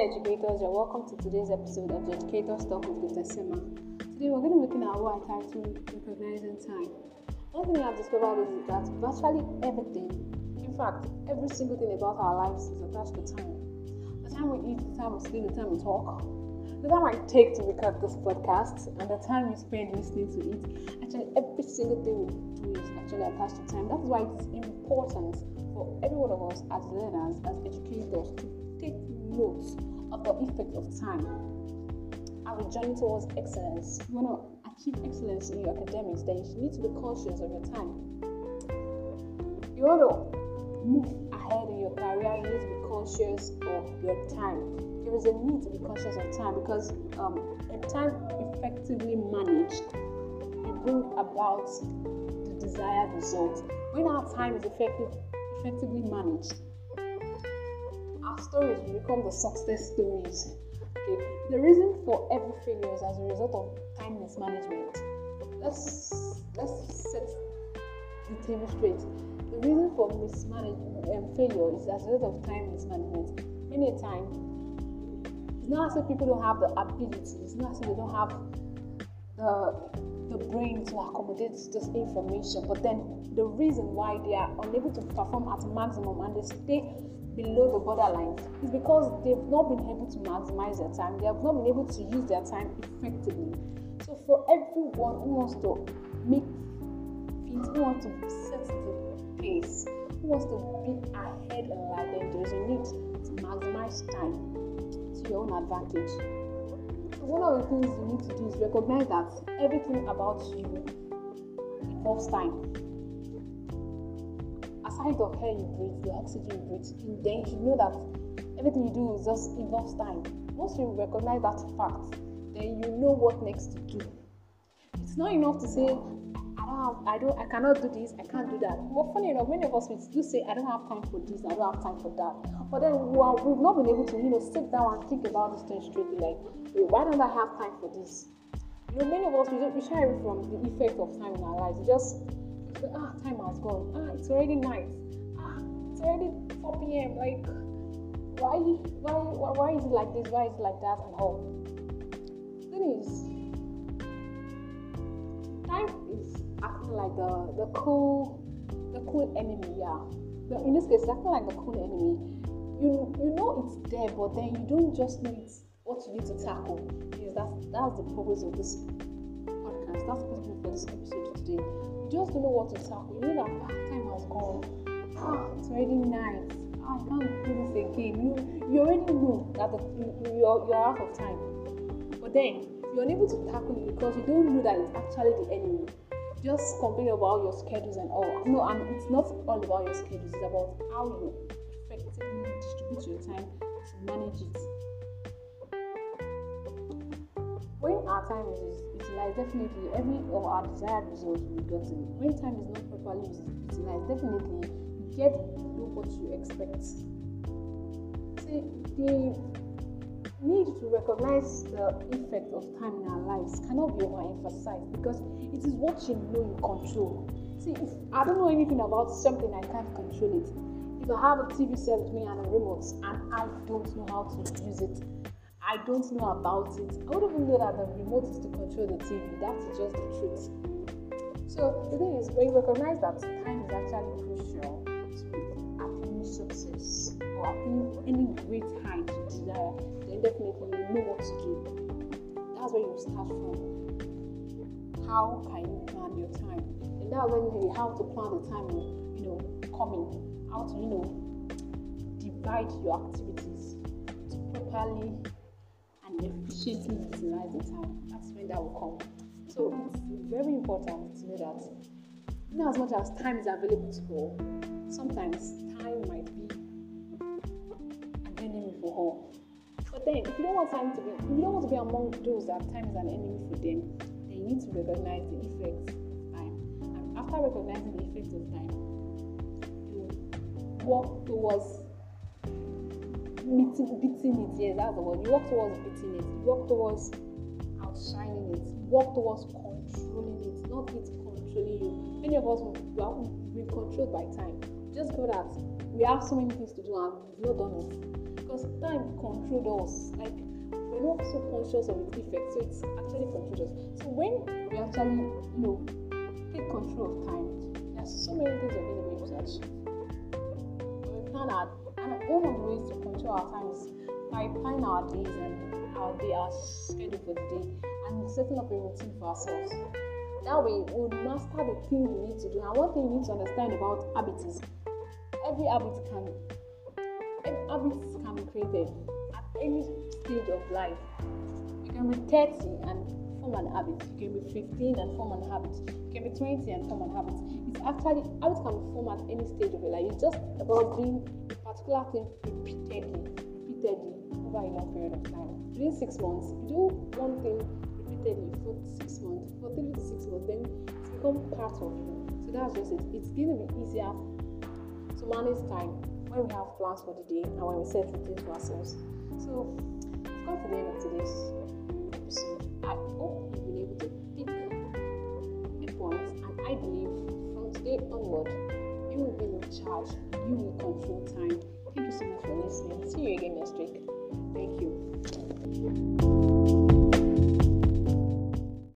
educators, you're welcome to today's episode of the Educators Talk with Dr. Sema. Today we're going to be looking at what I titled Recognizing Time. One thing I've discovered is that virtually everything, in fact, every single thing about our lives is attached to time. The time we eat, the time we sleep, the time we talk, the time I take to record this podcast, and the time we spend listening to it. Actually, every single thing we do is actually attached to time. That's why it's important for every one of us as learners, as educators, to take note of the effect of time. Our journey towards excellence. You want to achieve excellence in your academics, then you need to be cautious of your time. You want to move ahead in your career, you need to be cautious of your time. There is a need to be conscious of time because um, when time effectively managed, it brings about the desired result. When our time is effective, effectively managed, our stories will become the success stories. Okay, the reason for every failure is as a result of time mismanagement. Let's let's set the table straight. The reason for mismanagement um, and failure is as a result of time mismanagement. Many a time, it's not as if people don't have the ability. It's not as if they don't have the the brain to accommodate this information. But then the reason why they are unable to perform at maximum and they stay below the borderline is because they've not been able to maximize their time. They have not been able to use their time effectively. So for everyone who wants to make feet, who wants to set the pace, who wants to be ahead in life, then there's a need to maximize time to your own advantage. So one of the things you need to do is recognize that everything about you involves time aside of air you breathe, the oxygen you breathe, then you should know that everything you do is just involves time. Once you recognize that fact, then you know what next to do. It's not enough to say, I don't have, I don't, I cannot do this, I can't do that. But funny enough, many of us we do say, I don't have time for this, I don't have time for that. But then we are, we've not been able to, you know, sit down and think about this thing straightly. Like, wait, why don't I have time for this? You know, many of us we, we shy away from the effect of time in our lives. We just ah, time has gone. Ah, it's already night. Ah, it's already 4 p.m. Like, why, why, why, why is it like this? Why is it like that? And all. Thing is, time is acting like the the cool, the cool enemy. Yeah. In this case, it's acting like the cool enemy. You you know it's there, but then you don't just know it's what you need to tackle. Yes, that's that's the purpose of this. That's purpose for this episode today just don't know what to tackle. You know that time has gone. Ah, it's already night. Ah, I can't do this again. You you already know that the, you, you're, you're out of time. But then you're unable to tackle it because you don't know that it's actually the enemy. Just complain about your schedules and all. No, and it's not all about your schedules, it's about how you effectively distribute your time to manage it. When our time is utilized, definitely every of our desired results will be gotten. When time is not properly utilized, definitely you get what you expect. See, the need to recognize the effect of time in our lives cannot be overemphasized because it is what you know you control. See, if I don't know anything about something, I can't control it. If I have a TV set with me and a remote and I don't know how to use it, I don't know about it. I wouldn't even know that the remote is to control the TV. That's just the truth. So the thing is, when you recognize that time is actually crucial to attaining success or attaining any great height you desire, then definitely you know what to do. That's where you start from. How can you plan your time? And that's when you have to plan the time, you know, coming. How to, you know, divide your activities to properly efficiently utilize the time. That's when that will come. So it's very important to know that in as much as time is available to all, sometimes time might be an enemy for all. But then if you don't want time to be if you don't want to be among those that time is an enemy for them, then you need to recognize the effects of time. And after recognizing the effects of time, you work towards meeting, beating it. Yes, that's the word. You work towards beating it. You work towards outshining it. You work towards controlling it, not it controlling you. Many of us we are controlled by time. Just go that we have so many things to do and we've not done it. Because time controlled us. Like we're not so conscious of its effects, so it's actually controlled us. So when we actually, you know, take control of time, there's so many things we're to be able to achieve. We plan our and one of the ways to control our time is by planning our days and our day, our schedule for the day, and setting up a routine for ourselves. That way, we'll master the things we need to do. And one thing you need to understand about habits is every habit can every habits can be created at any stage of life. You can be 30 and form an habit. You can be 15 and form an habit. You can be 20 and form an habit. It's actually habits can be formed at any stage of your life. It's just about being particular thing repeatedly, repeatedly over a long period of time. Within six months, you do one thing repeatedly for six months, for three to six months, then it's become part of you. So that's just it. It's going to be easier to manage time when we have plans for the day and when we set routines for ourselves. So we've come to the end of today's episode. I hope you've been able to pick up a points point, and I believe from today onward, you will be in charge. You will control time. Thank you so much for listening. See you again next week. Thank you.